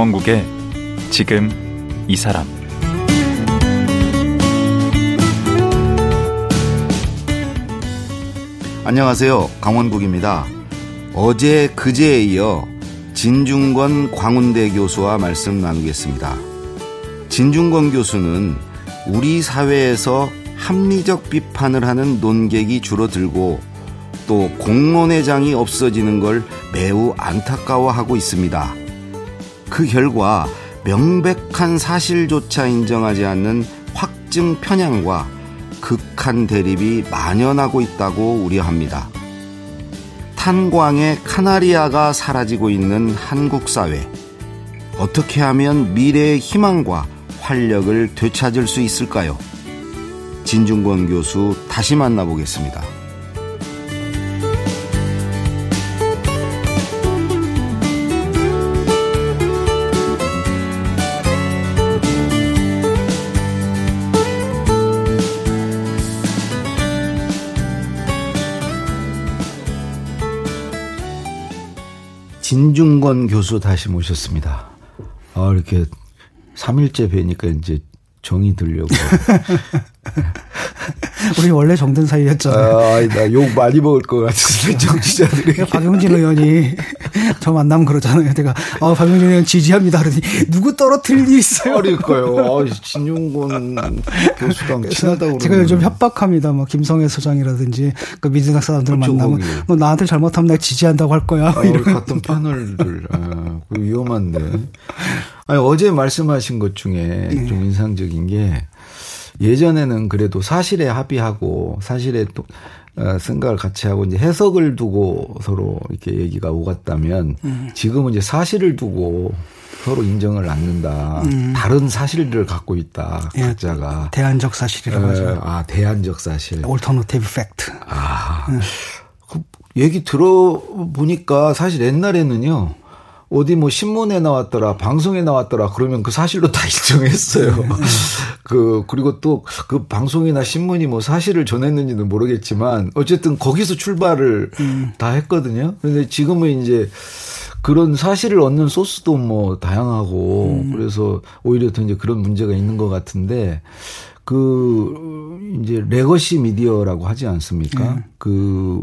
강원국의 지금 이 사람 안녕하세요. 강원국입니다. 어제 그제에 이어 진중권 광운대 교수와 말씀 나누겠습니다. 진중권 교수는 우리 사회에서 합리적 비판을 하는 논객이 줄어들고 또 공론회장이 없어지는 걸 매우 안타까워하고 있습니다. 그 결과 명백한 사실조차 인정하지 않는 확증 편향과 극한 대립이 만연하고 있다고 우려합니다. 탄광의 카나리아가 사라지고 있는 한국 사회. 어떻게 하면 미래의 희망과 활력을 되찾을 수 있을까요? 진중권 교수 다시 만나보겠습니다. 진중권 교수 다시 모셨습니다. 아, 이렇게 3일째 뵈니까 이제 정이 들려고. 우리 원래 정든 사이였잖아요. 아, 나욕 많이 먹을 것 같은데, 정치자들이. 박용진 의원이 저 만나면 그러잖아요. 내가, 어, 박용진 의원 지지합니다. 그러더니, 누구 떨어뜨릴 일 있어요? 그러니까요. 아, 진용권 교수랑 친하다고 제가 요즘 협박합니다. 뭐, 김성애 소장이라든지, 그 민주당 사람들 만나면. 너 나한테 잘못하면 나 지지한다고 할 거야. 아, 이런 같은 패널들. 아, 위험한데. 아니, 어제 말씀하신 것 중에 네. 좀 인상적인 게, 예전에는 그래도 사실에 합의하고 사실에 또 어, 생각을 같이 하고 이제 해석을 두고 서로 이렇게 얘기가 오갔다면 음. 지금은 이제 사실을 두고 서로 인정을 않는다. 음. 다른 사실들을 갖고 있다. 예, 각자가. 대안적 사실이라고 에, 하죠. 아, 대안적 사실. alternative fact. 아. 음. 그 얘기 들어보니까 사실 옛날에는요. 어디 뭐 신문에 나왔더라, 방송에 나왔더라, 그러면 그 사실로 다 인정했어요. 네. 그, 그리고 또 그 방송이나 신문이 뭐 사실을 전했는지는 모르겠지만, 어쨌든 거기서 출발을 음. 다 했거든요. 근데 지금은 이제 그런 사실을 얻는 소스도 뭐 다양하고, 음. 그래서 오히려 더 이제 그런 문제가 있는 것 같은데, 그, 이제 legacy 미디어라고 하지 않습니까? 음. 그,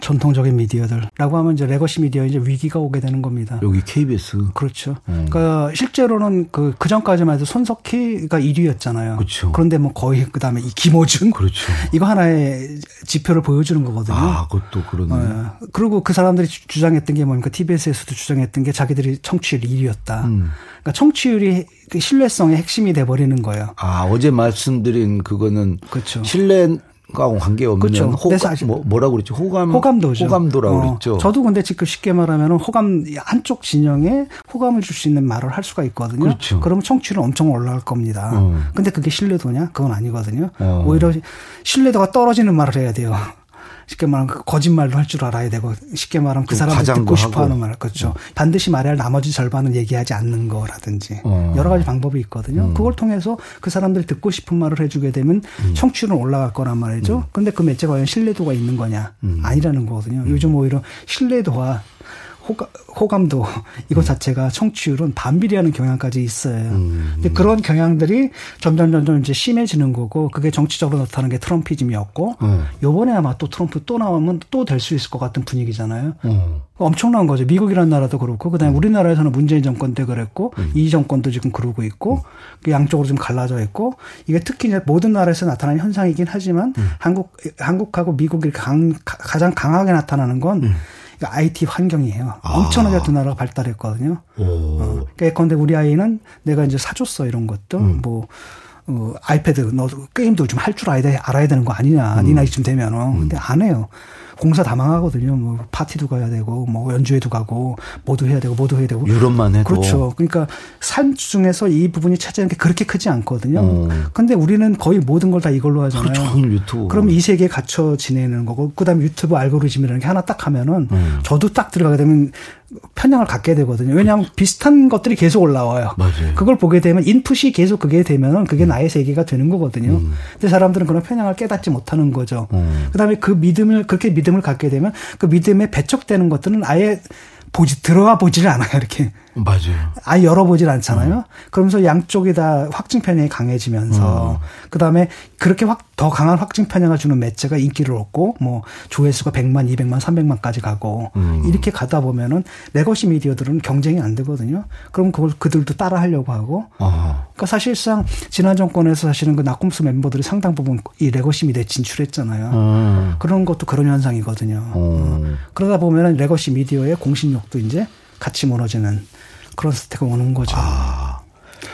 전통적인 미디어들라고 하면 이제 legacy 미디어 이제 위기가 오게 되는 겁니다. 여기 KBS. 그렇죠. 음. 그러니까 실제로는 그, 그 전까지만 해도 손석희가 1위였잖아요. 그렇죠. 그런데 뭐 거의 그 다음에 이 김어준. 그렇죠. 이거 하나의 지표를 보여주는 거거든요. 아, 그것도 그러네. 어, 그리고 그 사람들이 주장했던 게 뭡니까? TBS에서도 주장했던 게 자기들이 청취율 1위였다. 음. 그러니까 청취율이 그 신뢰성의 핵심이 돼 버리는 거예요. 아, 어제 말씀드린 그거는. 그렇죠. 신뢰 하고 관계없는 그렇죠. 호감 뭐, 뭐라고 그랬죠? 호감 호감도죠. 호감도라고 어. 그랬죠. 저도 근데 지금 쉽게 말하면 호감 한쪽 진영에 호감을 줄 수 있는 말을 할 수가 있거든요. 그렇죠. 그러면 청취율은 엄청 올라갈 겁니다. 어. 근데 그게 신뢰도냐? 그건 아니거든요. 어. 오히려 신뢰도가 떨어지는 말을 해야 돼요. 쉽게 말하면 그 거짓말도 할 줄 알아야 되고 쉽게 말하면 그 사람을 듣고 싶어 하는 말 그렇죠. 어. 반드시 말해야 할 나머지 절반은 얘기하지 않는 거라든지 어. 여러 가지 방법이 있거든요. 음. 그걸 통해서 그 사람들이 듣고 싶은 말을 해주게 되면 음. 청취율은 올라갈 거란 말이죠. 음. 근데 그 매체가 과연 신뢰도가 있는 거냐? 음. 아니라는 거거든요. 음. 요즘 오히려 신뢰도와 호감, 호감도 이것 음. 자체가 청취율은 반비례하는 경향까지 있어요. 음. 근데 그런 경향들이 점점 점점 이제 심해지는 거고 그게 정치적으로 나타나는 게 트럼피즘이었고 음. 요번에 아마 또 트럼프 또 나오면 또 될 수 있을 것 같은 분위기잖아요. 음. 엄청난 거죠. 미국이라는 나라도 그렇고 그다음에 음. 우리나라에서는 문재인 정권 때 그랬고 음. 이 정권도 지금 그러고 있고 그 양쪽으로 좀 갈라져 있고 이게 특히 이제 모든 나라에서 나타나는 현상이긴 하지만 한국 한국하고 미국이 강, 가장 강하게 나타나는 건 IT 환경이에요. 아. 엄청나게 두 나라가 발달했거든요. 어. 그러니까 우리 아이는 내가 이제 사줬어 이런 것도 음. 뭐 어, 아이패드 너 게임도 좀 할 줄 알아야, 알아야 되는 거 아니냐. 음. 네 나이쯤 되면은. 음. 근데 안 해요. 공사 다 망하거든요. 뭐 파티도 가야 되고 뭐 연주회도 가고 뭐도 해야 되고 뭐도 해야 되고. 유럽만 해도. 그렇죠. 그러니까 삶 중에서 이 부분이 차지하는 게 그렇게 크지 않거든요. 어. 근데 우리는 거의 모든 걸 다 이걸로 하잖아요. 그렇죠. 유튜브. 그럼 이 세계에 갇혀 지내는 거고 그다음에 유튜브 알고리즘이라는 게 하나 딱 하면은 음. 저도 딱 들어가게 되면 편향을 갖게 되거든요. 왜냐하면 비슷한 것들이 계속 올라와요. 맞아요. 그걸 보게 되면 인풋이 계속 그게 되면은 그게 음. 나의 세계가 되는 거거든요. 음. 근데 사람들은 그런 편향을 깨닫지 못하는 거죠. 음. 그다음에 그 믿음을 그렇게 믿음을 갖게 되면 그 믿음에 배척되는 것들은 아예 보지 들어가 보지를 않아요. 이렇게 맞아요. 아예 열어보질 않잖아요. 음. 그러면서 양쪽이 다 확증 편향이 강해지면서 음. 그다음에 그렇게 확 더 강한 확증 편향을 주는 매체가 인기를 얻고 뭐 조회수가 100만, 200만, 300만까지 가고 음. 이렇게 가다 보면은 legacy 미디어들은 경쟁이 안 되거든요. 그럼 그걸 그들도 따라 하려고 하고. 아. 그러니까 사실상 지난 정권에서 사실은 그 나꼼수 멤버들이 상당 부분 이 legacy 미디어에 진출했잖아요. 아. 그런 것도 그런 현상이거든요. 어. 그러다 보면은 legacy 미디어의 공신력도 이제 같이 무너지는 그런 사태가 오는 거죠. 아.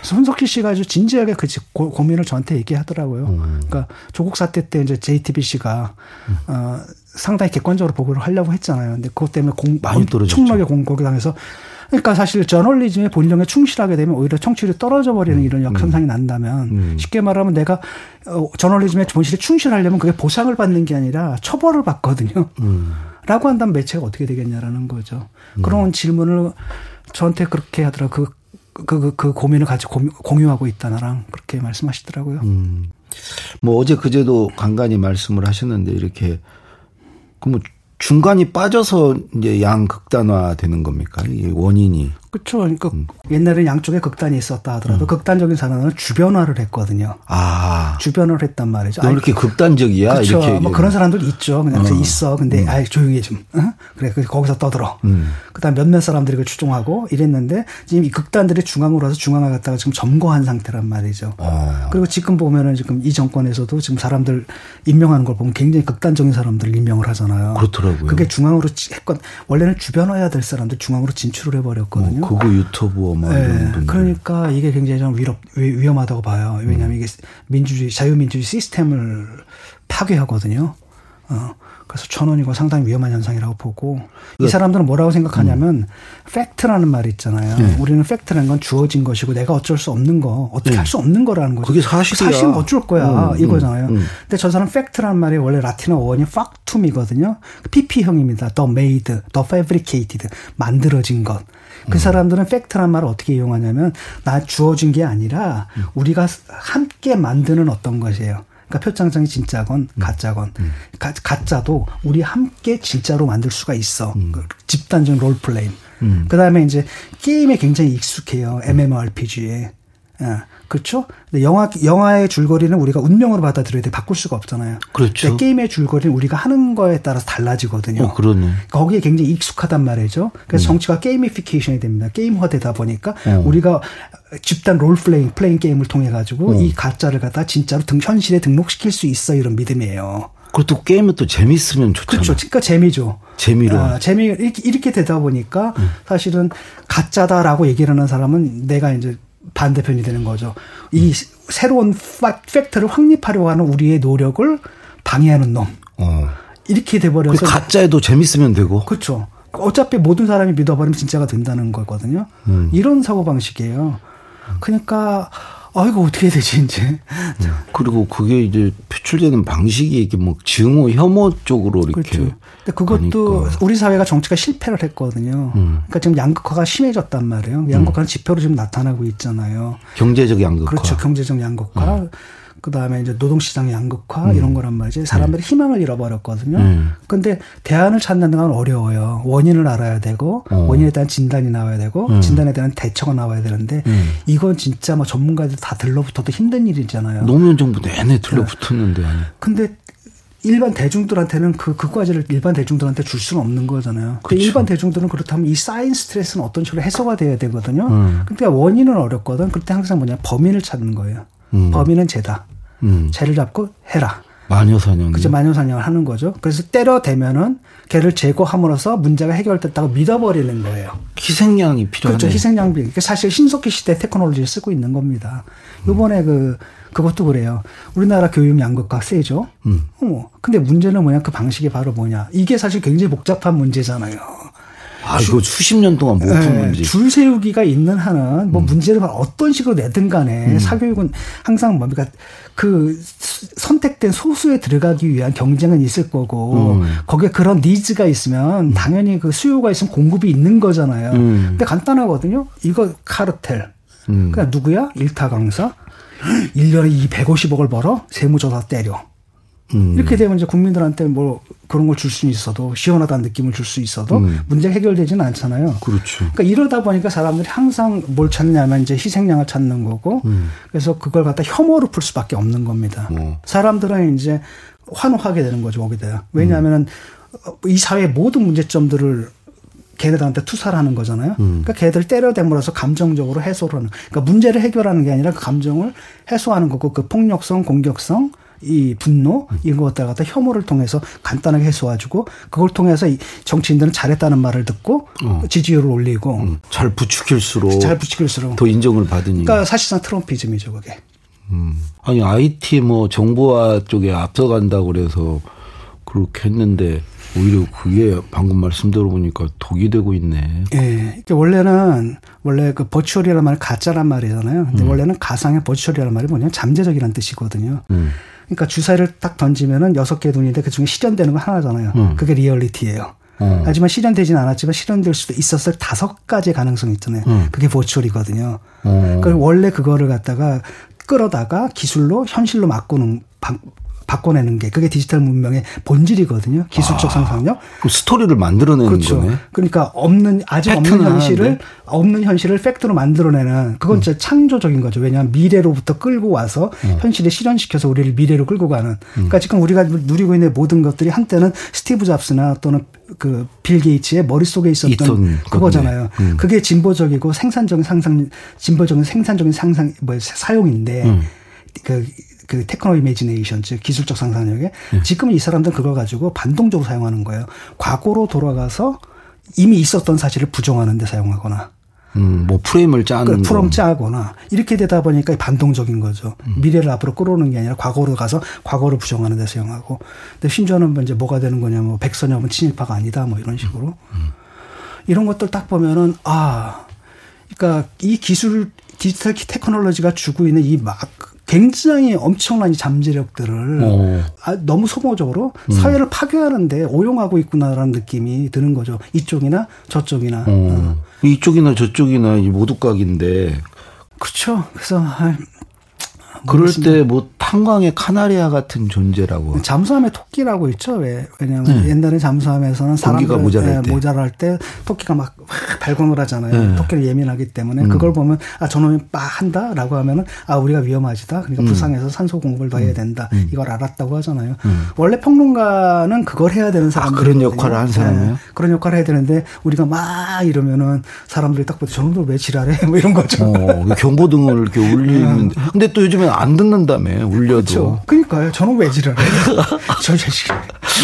손석희 씨가 아주 진지하게 그 고, 고민을 저한테 얘기하더라고요. 음. 그러니까 조국 사태 때 이제 JTBC가 음. 어, 상당히 객관적으로 보고를 하려고 했잖아요. 근데 그것 때문에 공, 많이 엄청나게 공격을 당해서 그러니까 사실 저널리즘의 본령에 충실하게 되면 오히려 청취율이 떨어져 버리는 음. 이런 역현상이 음. 난다면 음. 쉽게 말하면 내가 어, 저널리즘의 본실에 충실하려면 그게 보상을 받는 게 아니라 처벌을 받거든요. 음. 라고 한다면 매체가 어떻게 되겠냐라는 거죠. 음. 그런 질문을 저한테 그렇게 하더라. 그, 그, 그, 그 고민을 같이 공유 하고 있다, 나랑. 그렇게 말씀하시더라고요. 음. 뭐 어제 그제도 간간히 말씀을 하셨는데 이렇게 그뭐 중간이 빠져서 이제 양극단화 되는 겁니까? 이 원인이. 그렇죠. 그러니까 음. 옛날에 양쪽에 극단이 있었다 하더라도 음. 극단적인 사람은 주변화를 했거든요. 아. 주변화를 했단 말이죠. 너 이렇게 극단적이야? 그렇죠. 이렇게 뭐 그런 사람들 있죠. 그냥 어. 있어. 근데 음. 아이 조용히 좀. 어? 그래. 거기서 떠들어. 음. 그다음 몇몇 사람들이 그 추종하고 이랬는데 지금 이 극단들이 중앙으로 와서 중앙을 갖다가 지금 점거한 상태란 말이죠. 아. 그리고 지금 보면은 지금 이 정권에서도 지금 사람들 임명하는 걸 보면 굉장히 극단적인 사람들 임명을 하잖아요. 그렇더라고요. 그게 중앙으로 했건 원래는 주변화해야 될 사람들 중앙으로 진출을 해버렸거든요. 있거든요. 그거 유튜버 뭐 네. 이런 분 그러니까 이게 굉장히 좀 위협, 위험하다고 봐요. 왜냐하면 음. 이게 민주주의, 자유민주주의 시스템을 파괴하거든요. 어. 그래서 이거 상당히 위험한 현상이라고 보고 이그 사람들은 뭐라고 생각하냐면 음. fact라는 말이 있잖아요. 네. 우리는 fact라는 건 주어진 것이고 내가 어쩔 수 없는 거 어떻게 네. 할수 없는 거라는 거죠. 그게 사실이야. 사실 어쩔 거야 음, 이거잖아요. 음, 음. 근데 저 사람 fact라는 말이 원래 라틴어 원이 factum이거든요. PP형입니다. the made, the fabricated 만들어진 것. 그 음. 사람들은 팩트란 말을 어떻게 이용하냐면 나 주어진 게 아니라 음. 우리가 함께 만드는 어떤 것이에요. 그러니까 표창장이 진짜건 음. 가짜건 음. 가, 가짜도 우리 함께 진짜로 만들 수가 있어. 음. 그 집단적 롤플레이. 음. 그다음에 이제 게임에 굉장히 익숙해요. MMORPG에. 예. 그렇죠? 근데 영화 영화의 줄거리는 우리가 운명으로 받아들여야 돼 바꿀 수가 없잖아요. 그렇죠. 게임의 줄거리는 우리가 하는 거에 따라서 달라지거든요. 어, 그러네. 거기에 굉장히 익숙하단 말이죠. 그래서 음. 정치가 게이미피케이션이 됩니다. 게임화되다 보니까 어. 우리가 집단 롤플레잉 플레잉 게임을 통해 가지고 어. 이 가짜를 갖다 진짜로 등 현실에 등록시킬 수 있어 이런 믿음이에요. 그것도 게임은 또 재밌으면 좋잖아. 그렇죠. 그러니까 재미죠. 재미로. 아, 재미 이렇게, 이렇게 되다 보니까 음. 사실은 가짜다라고 얘기를 하는 사람은 내가 이제 반대편이 되는 거죠. 이 새로운 팩트를 확립하려고 하는 우리의 노력을 방해하는 놈. 어. 이렇게 돼버려서 가짜에도 재밌으면 되고. 그렇죠. 어차피 모든 사람이 믿어버리면 진짜가 된다는 거거든요. 음. 이런 사고 방식이에요. 그러니까 아, 이거 어떻게 해야 되지, 이제. 음. 그리고 그게 이제 표출되는 방식이 이게 뭐 증오, 혐오 쪽으로 이렇게. 그렇죠. 근데 그것도 가니까. 우리 사회가 정치가 실패를 했거든요. 음. 그러니까 지금 양극화가 심해졌단 말이에요. 양극화는 음. 지표로 지금 나타나고 있잖아요. 경제적 양극화. 그렇죠. 경제적 양극화. 음. 그 다음에 이제 노동시장 양극화 음. 이런 거란 말이지. 사람들이 음. 희망을 잃어버렸거든요. 음. 근데 대안을 찾는 건 어려워요. 원인을 알아야 되고, 어. 원인에 대한 진단이 나와야 되고, 음. 진단에 대한 대처가 나와야 되는데, 음. 이건 진짜 뭐 전문가들 다 들러붙어도 힘든 일이잖아요. 노무현 정부 내내 들러붙었는데. 아니. 근데 일반 대중들한테는 그, 그 과제를 일반 대중들한테 줄 수는 없는 거잖아요. 근데 일반 대중들은 그렇다면 이 쌓인 스트레스는 어떤 식으로 해소가 돼야 되거든요. 음. 근데 원인은 어렵거든. 그때 항상 뭐냐, 범인을 찾는 거예요. 음. 범인은 쟤다. 음. 쟤를 잡고 해라. 마녀사냥. 그죠. 마녀사냥을 하는 거죠. 그래서 때려대면은 걔를 제거함으로써 문제가 해결됐다고 믿어버리는 거예요. 희생양이 필요하네. 그렇죠. 희생양비. 사실 신석기 시대 테크놀로지를 쓰고 있는 겁니다. 요번에 그, 그것도 그래요. 우리나라 교육 양극화 세죠? 음. 어. 근데 문제는 뭐냐? 그 방식이 바로 뭐냐? 이게 사실 굉장히 복잡한 문제잖아요. 아, 이거 수십 년 동안 못푼 네, 문제. 줄 세우기가 있는 한은 뭐 음. 문제를 어떤 식으로 내든 간에 음. 사교육은 항상 뭡니까 그 선택된 소수에 들어가기 위한 경쟁은 있을 거고 음. 거기에 그런 니즈가 있으면 음. 당연히 그 수요가 있으면 공급이 있는 거잖아요. 음. 근데 간단하거든요. 이거 카르텔. 음. 그냥 누구야? 일타 강사. 1년에 이 150억을 벌어? 세무조사 때려. 음. 이렇게 되면 이제 국민들한테 뭐 그런 걸 줄 수 있어도 시원하다는 느낌을 줄 수 있어도 음. 문제가 해결되지는 않잖아요. 그렇죠. 그러니까 이러다 보니까 사람들이 항상 뭘 찾냐면 이제 희생양을 찾는 거고 음. 그래서 그걸 갖다 혐오로 풀 수밖에 없는 겁니다. 어. 사람들은 이제 환호하게 되는 거죠, 거기다. 왜냐하면은 음. 이 사회의 모든 문제점들을 걔네들한테 투사를 하는 거잖아요. 음. 그러니까 걔들 때려대물어서 감정적으로 해소를 하는. 그러니까 문제를 해결하는 게 아니라 그 감정을 해소하는 거고 그 폭력성, 공격성, 이 분노 이런 것들 갖다 혐오를 통해서 간단하게 해소해주고 그걸 통해서 이 정치인들은 잘했다는 말을 듣고 어. 지지율을 올리고 음. 잘 부추길수록 잘 부추길수록 더 인정을 받으니 그러니까 사실상 트럼피즘이죠 그게. 음. 아니 IT 뭐 정보화 쪽에 앞서간다고 그래서 그렇게 했는데 오히려 그게 방금 말씀 들어보니까 독이 되고 있네. 예. 원래는 원래 그 버추얼이라는 말이 가짜란 말이잖아요. 근데 음. 원래는 가상의 버추얼이라는 말이 뭐냐면 잠재적이라는 뜻이거든요. 음. 그러니까 주사위를 딱 던지면은 여섯 개 눈인데 그 중에 실현되는 거 하나잖아요. 음. 그게 리얼리티예요. 어. 하지만 실현되진 않았지만 실현될 수도 있었을 다섯 가지 가능성이 있잖아요. 음. 그게 버추얼이거든요. 어. 그럼 원래 그거를 갖다가 끌어다가 기술로 현실로 바꾸는 바꿔내는 게 그게 디지털 문명의 본질이거든요. 기술적 아, 상상력. 그 스토리를 만들어내는 그렇죠. 거네. 그러니까 없는 아직 없는 현실을 하는데. 없는 현실을 fact로 만들어내는 그건 음. 진짜 창조적인 거죠. 왜냐하면 미래로부터 끌고 와서 음. 현실에 실현시켜서 우리를 미래로 끌고 가는. 음. 그러니까 지금 우리가 누리고 있는 모든 것들이 한때는 스티브 잡스나 또는 그 빌 게이츠의 머릿속에 있었던 그거잖아요. 음. 그게 진보적이고 생산적인 상상 진보적인 생산적인 상상 뭐 사용인데 음. 그 그 테크노 이미지네이션 즉 기술적 상상력에 네. 지금 이 사람들은 그걸 가지고 반동적으로 사용하는 거예요. 과거로 돌아가서 이미 있었던 사실을 부정하는 데 사용하거나 음, 뭐 프레임을 짜는 그 프롬 짜거나 이렇게 되다 보니까 반동적인 거죠. 음. 미래를 앞으로 끌어오는 게 아니라 과거로 가서 과거를 부정하는 데 사용하고. 근데 심지어는 뭐 이제 뭐가 되는 거냐면 뭐 백선엽은 친일파가 아니다 뭐 이런 식으로. 음. 음. 이런 것들 딱 보면은 아 그러니까 이 기술 디지털 테크놀로지가 주고 있는 이 막 굉장히 엄청난 잠재력들을 어. 아, 너무 소모적으로 음. 사회를 파괴하는데 오용하고 있구나라는 느낌이 드는 거죠. 이쪽이나 저쪽이나. 어. 어. 이쪽이나 저쪽이나 모두 각인데. 그렇죠. 그래서 그럴 때 뭐 탄광의 카나리아 같은 존재라고. 잠수함에 토끼라고 있죠. 왜? 왜냐하면 네. 옛날에 잠수함에서는 사람기가 모자랄 예, 때. 모자랄 때 토끼가 막 발광을 하잖아요. 네. 토끼를 예민하기 때문에 음. 그걸 보면 아 저놈이 빠 한다라고 하면은 아 우리가 위험하지다. 그러니까 음. 부상해서 산소 공급을 더 해야 음. 된다. 음. 이걸 알았다고 하잖아요. 음. 원래 평론가는 그걸 해야 되는 사람. 아, 그런 역할을 한 사람이에요? 네. 그런 역할을 해야 되는데 우리가 막 이러면은 사람들이 딱 보고 저놈들 왜 지랄해? 뭐 이런 거죠. 어, 경보등을 이렇게 울리는. 근데 또 요즘에 안 듣는다며 울려도. 그렇죠. 그러니까요. 저는 왜 지랄해? 저 자식.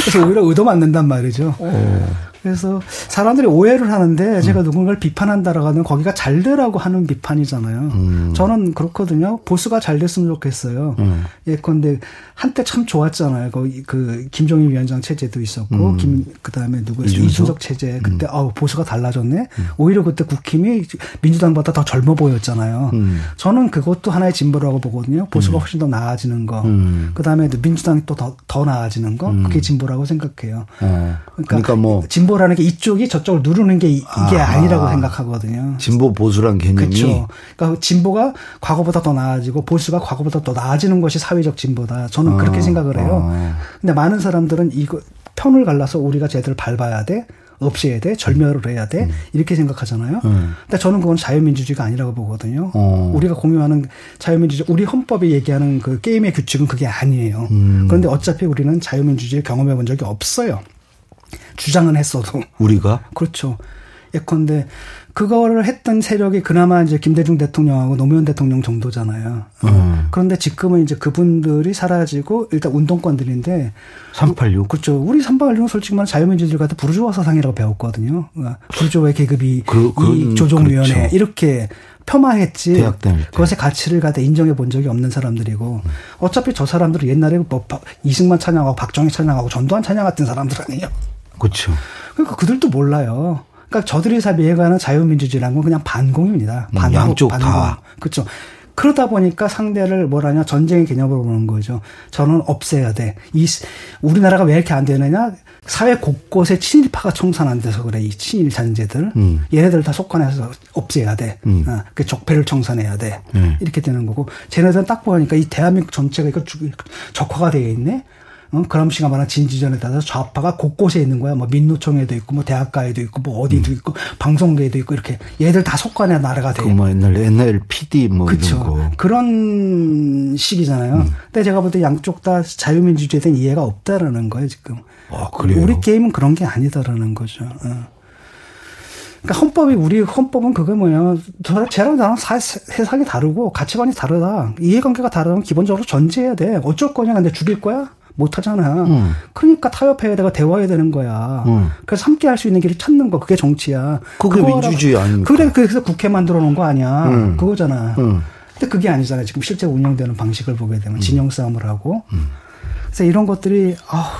그래서 오히려 의도 맞는단 말이죠. 어. 그래서 사람들이 오해를 하는데 제가 음. 누군가를 비판한다라고 하는 거기가 잘 되라고 하는 비판이잖아요. 음. 저는 그렇거든요. 보수가 잘 됐으면 좋겠어요. 음. 예컨대 한때 참 좋았잖아요. 그, 그 김종인 위원장 체제도 있었고 음. 김 그다음에 누구였어요? 이준석 체제. 그때 아 보수가 달라졌네. 음. 오히려 그때 국힘이 민주당보다 더 젊어 보였잖아요. 저는 그것도 하나의 진보라고 보거든요. 보수가 훨씬 더 나아지는 거. 그다음에 민주당이 또 더더 나아지는 거. 그게 진보라고 생각해요. 어. 그러니까, 그러니까 뭐 진보 진보라는 게 이쪽이 저쪽을 누르는 게 이 게 아, 니라고 생각하거든요. 진보 보수란 개념이 그렇죠. 그러니까 진보가 과거보다 더 나아지고 보수가 과거보다 더 나아지는 것이 사회적 진보다. 저는 아, 그렇게 생각을 해요. 아. 근데 많은 사람들은 이거 편을 갈라서 우리가 쟤들 밟아야 돼. 없애야 돼, 절멸을 해야 돼, 음. 이렇게 생각하잖아요. 음. 근데 저는 그건 자유민주주의가 아니라고 보거든요. 어. 우리가 공유하는 자유민주주의, 우리 헌법이 얘기하는 그 게임의 규칙은 그게 아니에요. 음. 그런데 어차피 우리는 자유민주주의를 경험해 본 적이 없어요. 주장은 했어도. 우리가? 그렇죠. 예컨대 그거를 했던 세력이 그나마 이제 김대중 대통령하고 노무현 대통령 정도잖아요. 음. 그런데 지금은 이제 그분들이 사라지고 일단 운동권들인데 386 그렇죠. 우리 386은 솔직히 말하면 자유민주주의 같은 부르주아 사상이라고 배웠거든요. 그러니까 부르주아의 계급이 그, 이 조종위원회 그렇죠. 이렇게 폄하했지. 그것의 가치를 갖다 인정해 본 적이 없는 사람들이고 음. 어차피 저 사람들은 옛날에 뭐 이승만 찬양하고 박정희 찬양하고 전두환 찬양 같은 사람들 아니에요. 그렇죠. 그러니까 그들도 몰라요. 그러니까 저들이 사비해가는 자유민주주의라는 건 그냥 반공입니다. 반 음, 양쪽 반공. 다. 그렇죠. 그러다 보니까 상대를 뭐라냐 전쟁의 개념으로 보는 거죠. 저는 없애야 돼. 이 우리나라가 왜 이렇게 안 되느냐? 사회 곳곳에 친일파가 청산안 돼서 그래. 이 친일 잔재들. 음. 얘네들 다 속관해서 없애야 돼. 음. 어, 그 적폐를 청산해야 돼. 음. 이렇게 되는 거고. 쟤네들은 딱 보니까 이 대한민국 전체가 이거 적화가 되어 있네. 어? 그람시가 말한 진지전에 따라서 좌파가 곳곳에 있는 거야. 뭐 민노총에도 있고, 뭐 대학가에도 있고, 뭐 어디도 음. 있고, 방송계에도 있고 이렇게 얘들 다 속관에 나라가 돼. 그뭐 옛날 옛날 PD 뭐 그쵸. 이런 거. 그런 시기잖아요. 음. 근데 제가 볼 때 양쪽 다 자유민주주의에 대한 이해가 없다라는 거예요 지금. 아, 그래요? 우리 게임은 그런 게 아니다라는 거죠. 어. 그러니까 헌법이 우리 헌법은 그게 뭐냐 쟤랑 나랑 사, 세상이 다르고 가치관이 다르다 이해관계가 다르다면 기본적으로 전제해야 돼 어쩔 거냐 근데 죽일 거야 못 하잖아. 음. 그러니까 타협해야 되고 대화해야 되는 거야. 음. 그래서 함께 할 수 있는 길을 찾는 거 그게 정치야. 그게 민주주의 아닙니까? 그래 그래서 국회 만들어 놓은 거 아니야. 음. 그거잖아. 근데 그게 아니잖아요. 지금 실제 운영되는 방식을 보게 되면 진영 싸움을 하고. 그래서 이런 것들이 아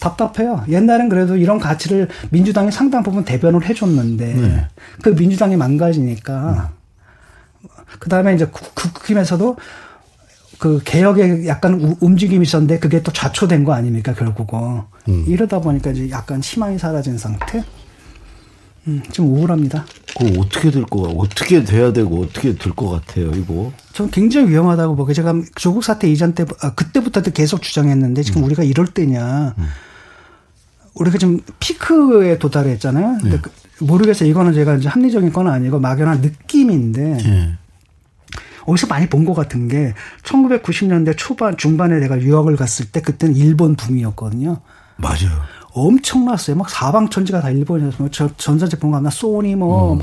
답답해요. 옛날엔 그래도 이런 가치를 민주당이 상당 부분 대변을 해줬는데 네. 그 민주당이 망가지니까 그 다음에 이제 국힘에서도 그 개혁에 약간 움직임이 있었는데 그게 또 좌초된 거 아닙니까 결국은 음. 이러다 보니까 이제 약간 희망이 사라진 상태. 음, 좀 우울합니다. 그 어떻게 될 거, 어떻게 돼야 되고 어떻게 될 것 같아요, 이거? 저는 굉장히 위험하다고 보고 제가 조국 사태 이전 때, 아, 그때부터도 계속 주장했는데 지금 음. 우리가 이럴 때냐. 음. 우리가 지금 피크에 도달했잖아요. 근데 네. 그 모르겠어요. 이거는 제가 이제 합리적인 건 아니고 막연한 느낌인데. 네. 어디서 많이 본 것 같은 게 1990년대 초반 중반에 내가 유학을 갔을 때 그때는 일본 붐이었거든요. 맞아요. 엄청났어요. 막 사방천지가 다 일본이었어요. 뭐 전자제품 가면 소니 뭐, 음.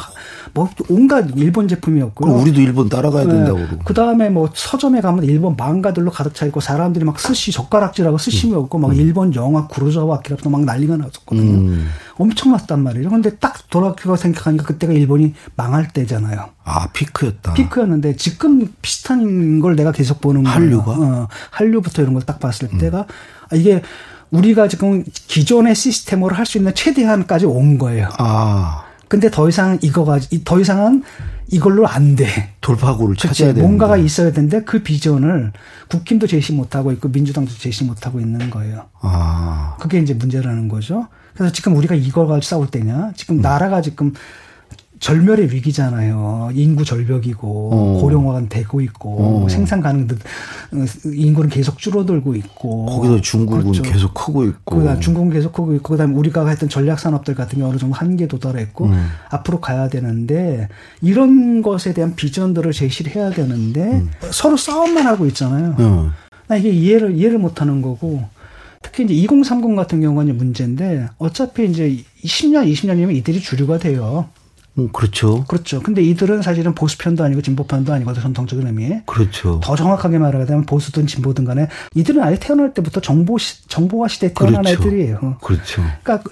뭐 온갖 일본 제품이었고요. 우리도 일본 따라가야 네. 된다고 그러고. 그 다음에 뭐 서점에 가면 일본 망가들로 가득 차 있고 사람들이 막 스시 젓가락질하고 스시 음. 먹고 막 음. 일본 영화 구로자와 아키라부터 막 난리가 났었거든요. 음. 엄청났단 말이에요. 근데 딱 돌아가고 생각하니까 그때가 일본이 망할 때잖아요. 아 피크였다. 피크였는데 지금 비슷한 걸 내가 계속 보는 거예요. 한류가 어, 한류부터 이런 걸 딱 봤을 음. 때가 아, 이게 우리가 지금 기존의 시스템으로 할 수 있는 최대한까지 온 거예요. 아. 근데 더 이상 이거가 더 이상은 이걸로 안 돼. 돌파구를 찾아야 돼. 뭔가가 있어야 되는데 그 비전을 국힘도 제시 못 하고 있고 민주당도 제시 못 하고 있는 거예요. 아. 그게 이제 문제라는 거죠. 그래서 지금 우리가 이걸 가지고 싸울 때냐? 지금 음. 나라가 지금 절멸의 위기잖아요. 인구 절벽이고 어. 고령화가 되고 있고 어. 생산 가능 어, 인구는 계속 줄어들고 있고 거기서 중국은 그렇죠. 계속 크고 있고 그다음 중국은 계속 크고 있고 그다음에 우리가 했던 전략 산업들 같은 게 어느 정도 한계 도달했고 음. 앞으로 가야 되는데 이런 것에 대한 비전들을 제시를 해야 되는데 음. 서로 싸움만 하고 있잖아요. 음. 나 이게 이해를 이해를 못 하는 거고 특히 이제 2030 같은 경우는 문제인데 어차피 이제 10년 20년이면 이들이 주류가 돼요. 음, 그렇죠. 그렇죠. 근데 이들은 사실은 보수편도 아니고 진보편도 아니고 전통적인 의미에. 그렇죠. 더 정확하게 말하자면 보수든 진보든 간에 이들은 아예 태어날 때부터 정보 시, 정보화 시대에 태어난 그렇죠. 애들이에요. 그렇죠. 그러니까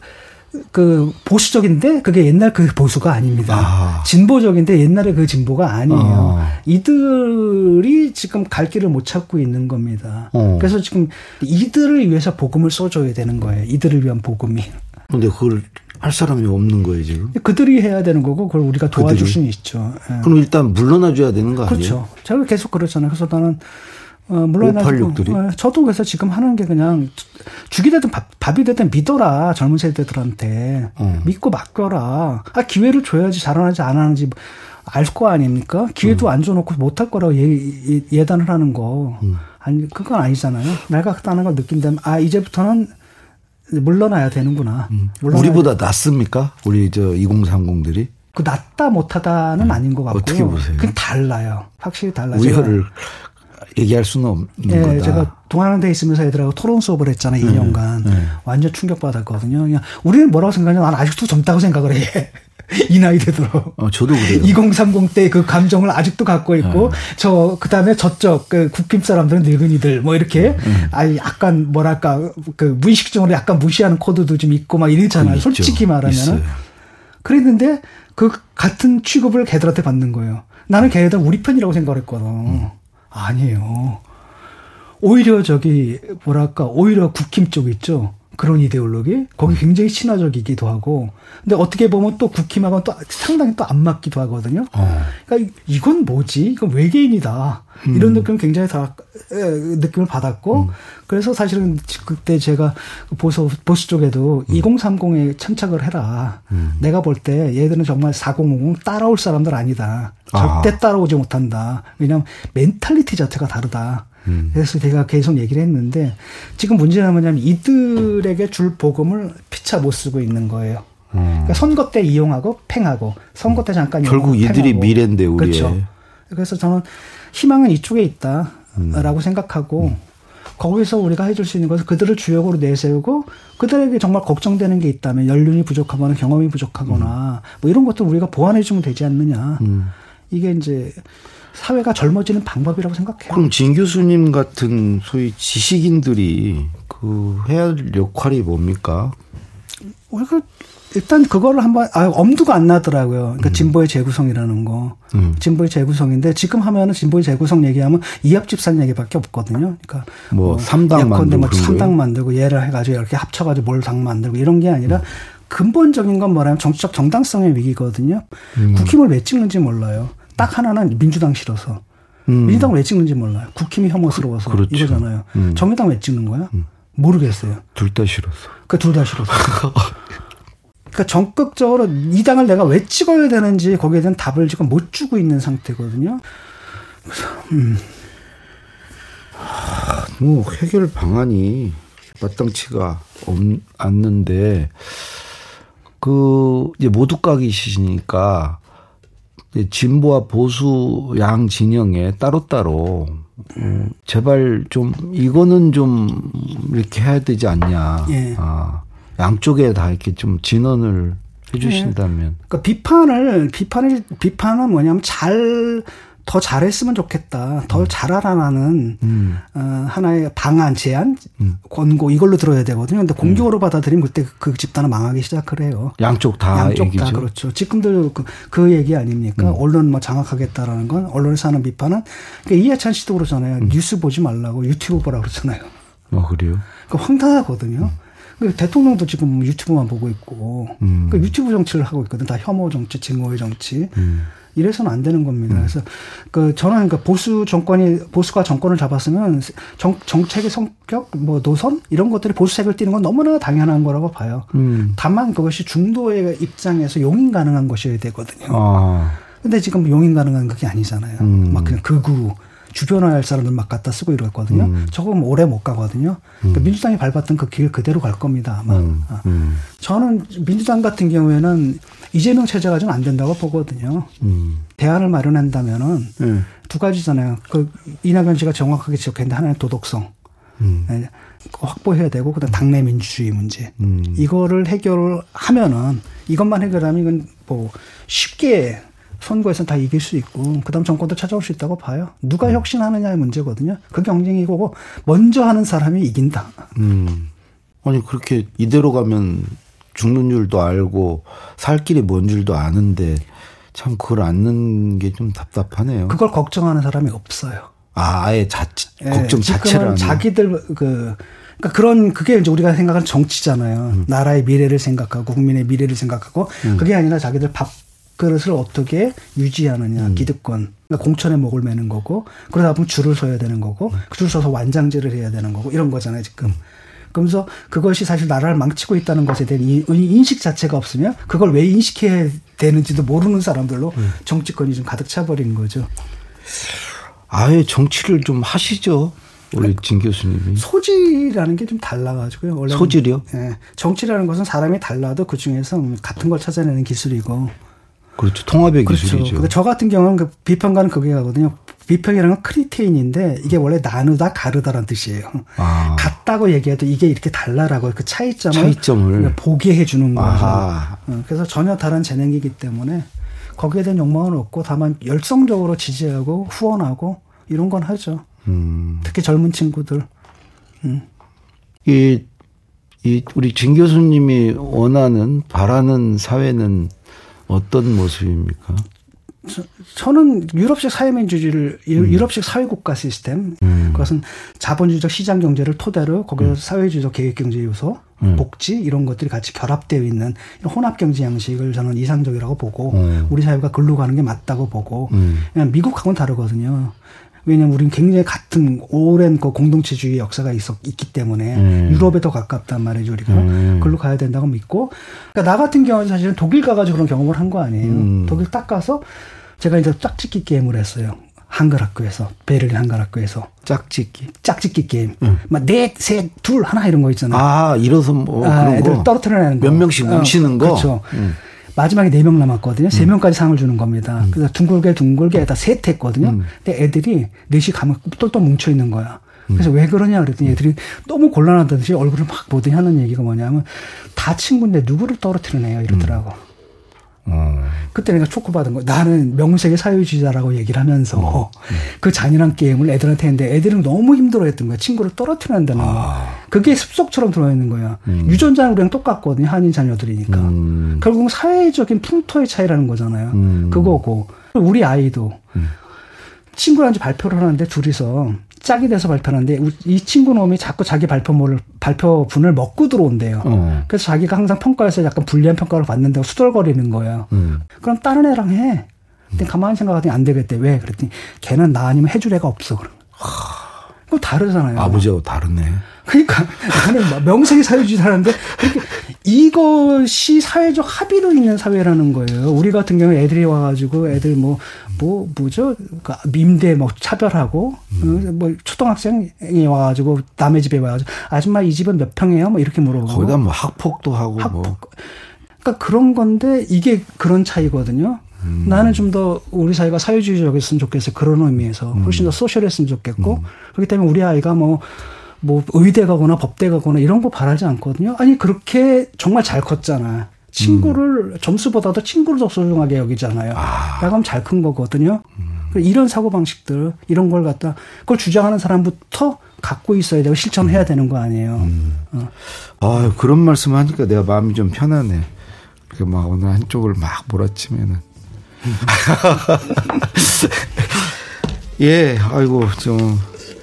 그 보수적인데 그게 옛날 그 보수가 아닙니다. 아. 진보적인데 옛날에 그 진보가 아니에요. 아. 이들이 지금 갈 길을 못 찾고 있는 겁니다. 어. 그래서 지금 이들을 위해서 복음을 써줘야 되는 거예요. 이들을 위한 복음이. 근데 그걸 할 사람이 없는 거예요 지금. 그들이 해야 되는 거고 그걸 우리가 도와줄 그들이? 수는 있죠. 예. 그럼 일단 물러나줘야 되는 거 아니에요? 그렇죠. 제가 계속 그러잖아요. 그래서 나는 어, 물러나고 어, 저도 그래서 지금 하는 게 그냥 죽이 되든 밥, 밥이 되든 믿어라 젊은 세대들한테 어. 믿고 맡겨라. 아 기회를 줘야지 잘하는지 안 하는지 알 거 아닙니까? 기회도 음. 안 줘놓고 못할 거라고 예, 예, 단을 하는 거 음. 아니 그건 아니잖아요. 내가 그다는 걸 느낀다면 아 이제부터는 물러나야 되는구나. 음. 우리보다 낫습니까? 우리 저 2030들이? 그 낫다 못하다는 음. 아닌 것 같고요. 어떻게 보세요? 그냥 달라요. 확실히 달라요. 우열을 얘기할 수는 없는 네, 거다. 제가 동아대 있으면서 애들하고 토론 수업을 했잖아요. 2년간. 네, 네. 완전 충격 받았거든요. 그냥 우리는 뭐라고 생각하냐. 난 아직도 젊다고 생각을 해. 이 나이 되도록. 어, 저도 그래요. 2030 때 그 감정을 아직도 갖고 있고, 네. 저, 그 다음에 저쪽, 그 국힘 사람들은 늙은이들, 뭐 이렇게, 음. 아니, 약간, 뭐랄까, 그 무의식적으로 약간 무시하는 코드도 좀 있고 막 이러잖아요. 솔직히 말하면은. 그랬는데, 그 같은 취급을 걔들한테 받는 거예요. 나는 걔들 우리 편이라고 생각을 했거든. 음. 아니에요. 오히려 저기, 뭐랄까, 오히려 국힘 쪽 있죠. 그런 이데올로기 거기 굉장히 친화적이기도 하고 근데 어떻게 보면 또 국힘하고는 또 상당히 또 안 맞기도 하거든요. 어. 그러니까 이건 뭐지? 이건 외계인이다. 음. 이런 느낌 굉장히 다 느낌을 받았고 음. 그래서 사실은 그때 제가 보수 보수 쪽에도 음. 2030에 참착을 해라. 음. 내가 볼 때 얘들은 정말 4050 따라올 사람들 아니다. 절대 아. 따라오지 못한다. 왜냐하면 멘탈리티 자체가 다르다. 음. 그래서 제가 계속 얘기를 했는데 지금 문제는 뭐냐면 이들에게 줄 복음을 피차 못 쓰고 있는 거예요. 음. 그러니까 선거 때 이용하고 팽하고 선거 때 잠깐 결국 이들이 팽하고. 미래인데 우리 그렇죠. 그래서 저는 희망은 이쪽에 있다라고 음. 생각하고 음. 거기서 우리가 해줄 수 있는 것은 그들을 주역으로 내세우고 그들에게 정말 걱정되는 게 있다면 연륜이 부족하거나 경험이 부족하거나 음. 뭐 이런 것들 우리가 보완해 주면 되지 않느냐. 음. 이게 이제 사회가 젊어지는 방법이라고 생각해요. 그럼 진 교수님 같은 소위 지식인들이 그 해야 할 역할이 뭡니까? 우리가 일단 그거를 한번 아 엄두가 안 나더라고요. 그러니까 음. 진보의 재구성이라는 거. 음. 진보의 재구성인데 지금 하면은 진보의 재구성 얘기하면 이합 집산 얘기밖에 없거든요. 그러니까 뭐 3당 뭐 만들고 뭐 3당 만들고 얘를 해 가지고 이렇게 합쳐 가지고 뭘 당 만들고 이런 게 아니라 음. 근본적인 건 뭐냐면 정치적 정당성의 위기거든요. 음. 국힘을 왜 찍는지 몰라요. 딱 하나는 민주당 싫어서. 음. 민주당을 왜 찍는지 몰라요. 국힘이 혐오스러워서 그, 그렇죠. 이거잖아요. 음. 정의당 왜 찍는 거야? 모르겠어요. 둘 다 싫어서. 그둘다 싫어서. 그러니까 적극적으로 이 당을 내가 왜 찍어야 되는지 거기에 대한 답을 지금 못 주고 있는 상태거든요. 그래서 음. 뭐 해결 방안이 마땅치가 않는데 그 이제 모두각이시니까 진보와 보수 양 진영에 따로따로 음, 제발 좀 이거는 좀 이렇게 해야 되지 않냐. 예. 아. 양쪽에 다 이렇게 좀 진언을 해주신다면. 네. 그러니까 비판을 비판을 비판은 뭐냐면 잘 더 잘했으면 좋겠다. 더 음. 잘하라는 음. 어, 하나의 방안, 제안, 음. 권고 이걸로 들어야 되거든요. 근데 공격으로 음. 받아들이면 그때 그, 그 집단은 망하기 시작을 해요. 양쪽 다 양쪽 얘기죠. 다 그렇죠. 지금도 그, 그 얘기 아닙니까? 음. 언론 뭐 장악하겠다라는 건 언론에서 하는 비판은 그러니까 이해찬 씨도 그러잖아요. 음. 뉴스 보지 말라고 유튜브 보라 그러잖아요. 어 그래요? 그 황당하거든요. 그 대통령도 지금 유튜브만 보고 있고 음. 그 유튜브 정치를 하고 있거든. 다 혐오 정치, 증오의 정치. 음. 이래서는 안 되는 겁니다. 음. 그래서 그 저는 그 보수 정권이 보수가 정권을 잡았으면 정, 정책의 성격, 뭐 노선 이런 것들이 보수색을 띠는 건 너무나 당연한 거라고 봐요. 음. 다만 그것이 중도의 입장에서 용인 가능한 것이어야 되거든요. 아. 근데 지금 용인 가능한 그게 아니잖아요. 음. 막 그냥 극우 주변화할 사람들 막 갖다 쓰고 이러거든요. 음. 저거 뭐 오래 못 가거든요. 그러니까 음. 민주당이 밟았던 그 길 그대로 갈 겁니다. 아마. 음. 아. 음. 저는 민주당 같은 경우에는 이재명 체제가 좀안 된다고 보거든요. 음. 대안을 마련한다면은 네. 두 가지잖아요. 그 이낙연 씨가 정확하게 지적했는데 하나는 도덕성. 음. 네. 확보해야 되고 그다음 당내 민주주의 문제 이거를 해결하면은 이것만 해결하면 이건 뭐 쉽게 선거에서는 다 이길 수 있고 그다음 정권도 찾아올 수 있다고 봐요. 누가 음. 혁신하느냐의 문제거든요. 그 경쟁이고 먼저 하는 사람이 이긴다. 음. 아니 그렇게 이대로 가면 죽는 줄도 알고 살 길이 뭔 줄도 아는데 참 그걸 않는 게 좀 답답하네요. 그걸 걱정하는 사람이 없어요. 아, 아예 자 네, 걱정 자체를 자기들 그 그러니까 그런 그게 이제 우리가 생각하는 정치잖아요. 음. 나라의 미래를 생각하고 국민의 미래를 생각하고 음. 그게 아니라 자기들 밥 그릇을 어떻게 유지하느냐 음. 기득권 그러니까 공천에 목을 매는 거고 그러다 보면 줄을 서야 되는 거고 음. 그줄 서서 완장질을 해야 되는 거고 이런 거잖아요 지금 그러면서 그것이 사실 나라를 망치고 있다는 것에 대한 인식 자체가 없으면 그걸 왜 인식해야 되는지도 모르는 사람들로 음. 정치권이 좀 가득 차버린 거죠. 아예 정치를 좀 하시죠. 우리 진 교수님이 소질이라는 게 좀 달라가지고요. 원래 소질이요? 예. 정치라는 것은 사람이 달라도 그 중에서 같은 걸 찾아내는 기술이고 그렇죠. 통합의 그렇죠. 기술이죠. 근데 저 같은 경우는 그 비평가는 그게 가거든요. 비평이라는 건 크리테인인데 이게 원래 나누다 가르다라는 뜻이에요. 아. 같다고 얘기해도 이게 이렇게 달라라고 그 차이점을, 차이점을. 보게 해주는 거죠. 아. 그래서 전혀 다른 재능이기 때문에 거기에 대한 욕망은 없고 다만 열성적으로 지지하고 후원하고 이런 건 하죠. 음. 특히 젊은 친구들. 음. 이, 이 우리 진 교수님이 원하는 바라는 사회는 어떤 모습입니까? 저, 는 유럽식 사회민주주의를 음. 유럽식 사회국가 시스템 음. 그것은 자본주의적 시장 경제를 토대로 거기서 음. 사회주의적 계획 경제 요소 음. 복지 이런 것들이 같이 결합되어 있는 혼합 경제 양식을 저는 이상적이라고 보고 음. 우리 사회가 글로 가는 게 맞다고 보고 음. 그냥 미국하고는 다르거든요. 왜냐하면 우리는 굉장히 같은 오랜 그 공동체주의 역사가 있었, 있기 때문에 음. 유럽에 더 가깝단 말이죠 우리가 음. 그걸로 가야 된다고 믿고 그러니까 나 같은 경우는 사실은 독일 가가지고 그런 경험을 한 거 아니에요 음. 독일 딱 가서 제가 이제 짝짓기 게임을 했어요. 한글 학교에서 베를린 한글 학교에서 짝짓기 짝짓기 게임 응. 막넷셋둘 하나 이런 거 있잖아요. 아 일어서 뭐 아, 그런 거 떨어뜨려내는 거. 몇 명씩 뭉치는 어, 거. 그렇죠. 응. 마지막에 네 명 남았거든요. 세 음. 명까지 상을 주는 겁니다. 음. 그래서 둥글게 둥글게에다 셋 했거든요. 음. 근데 애들이 넷이 가면 똘똘 뭉쳐 있는 거야. 그래서 왜 그러냐 그랬더니 애들이 너무 곤란하다듯이 얼굴을 막 보더니 하는 얘기가 뭐냐면 다 친구인데 누구를 떨어뜨리네요 이러더라고. 어. 그때 내가 초코받은 거. 나는 명색의 사회주의자라고 얘기를 하면서 어. 그 잔인한 게임을 애들한테 했는데 애들은 너무 힘들어 했던 거야. 친구를 떨어뜨려야 한다는 아. 거. 그게 습속처럼 들어있는 거야. 음. 유전자랑 똑같거든요. 한인 자녀들이니까. 음. 결국 사회적인 풍토의 차이라는 거잖아요. 음. 그거고. 우리 아이도 음. 친구랑 이제 발표를 하는데 둘이서 짝이 돼서 발표하는데 이 친구 놈이 자꾸 자기 발표물을 발표분을 먹고 들어온대요. 어. 그래서 자기가 항상 평가에서 약간 불리한 평가를 받는다고 수덜거리는 거예요. 음. 그럼 다른 애랑 해. 근데 가만히 생각하더니 안 되겠대. 왜? 그랬더니 걔는 나 아니면 해줄 애가 없어. 그럼. 그거 다르잖아요. 아버지하고 다르네. 그러니까 나는 명색이 사회주의라는데 그렇게 이것이 사회적 합의로 있는 사회라는 거예요. 우리 같은 경우 애들이 와가지고 애들 뭐 뭐 뭐, 뭐죠 그러니까 임대 뭐 차별하고 음. 뭐 초등학생이 와가지고 남의 집에 와가지고 아줌마 이 집은 몇 평이에요? 뭐 이렇게 물어보고 거기다 뭐 학폭도 하고 뭐. 학폭. 뭐. 그러니까 그런 건데 이게 그런 차이거든요. 음. 나는 좀 더 우리 사회가 사회주의적이었으면 좋겠어요. 그런 의미에서 훨씬 더 소셜했으면 좋겠고 음. 그렇기 때문에 우리 아이가 뭐뭐 의대 가거나 법대 가거나 이런 거 바라지 않거든요. 아니 그렇게 정말 잘 컸잖아. 친구를 음. 점수보다도 친구를 더 소중하게 여기잖아요. 아. 나가면 잘큰 거거든요. 음. 이런 사고 방식들 이런 걸 갖다 그걸 주장하는 사람부터 갖고 있어야 되고 실천해야 음. 되는 거 아니에요. 음. 어. 아 그런 말씀 하니까 내가 마음이 좀 편하네. 이렇게 막 어느 한쪽을 막 몰아치면은. 예, 아이고 좀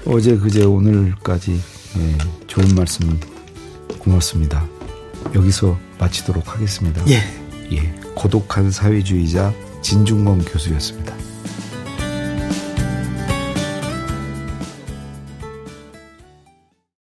어제 그제 오늘까지 예, 좋은 말씀 고맙습니다. 여기서 마치도록 하겠습니다. 예. 예. 고독한 사회주의자 진중권 교수였습니다.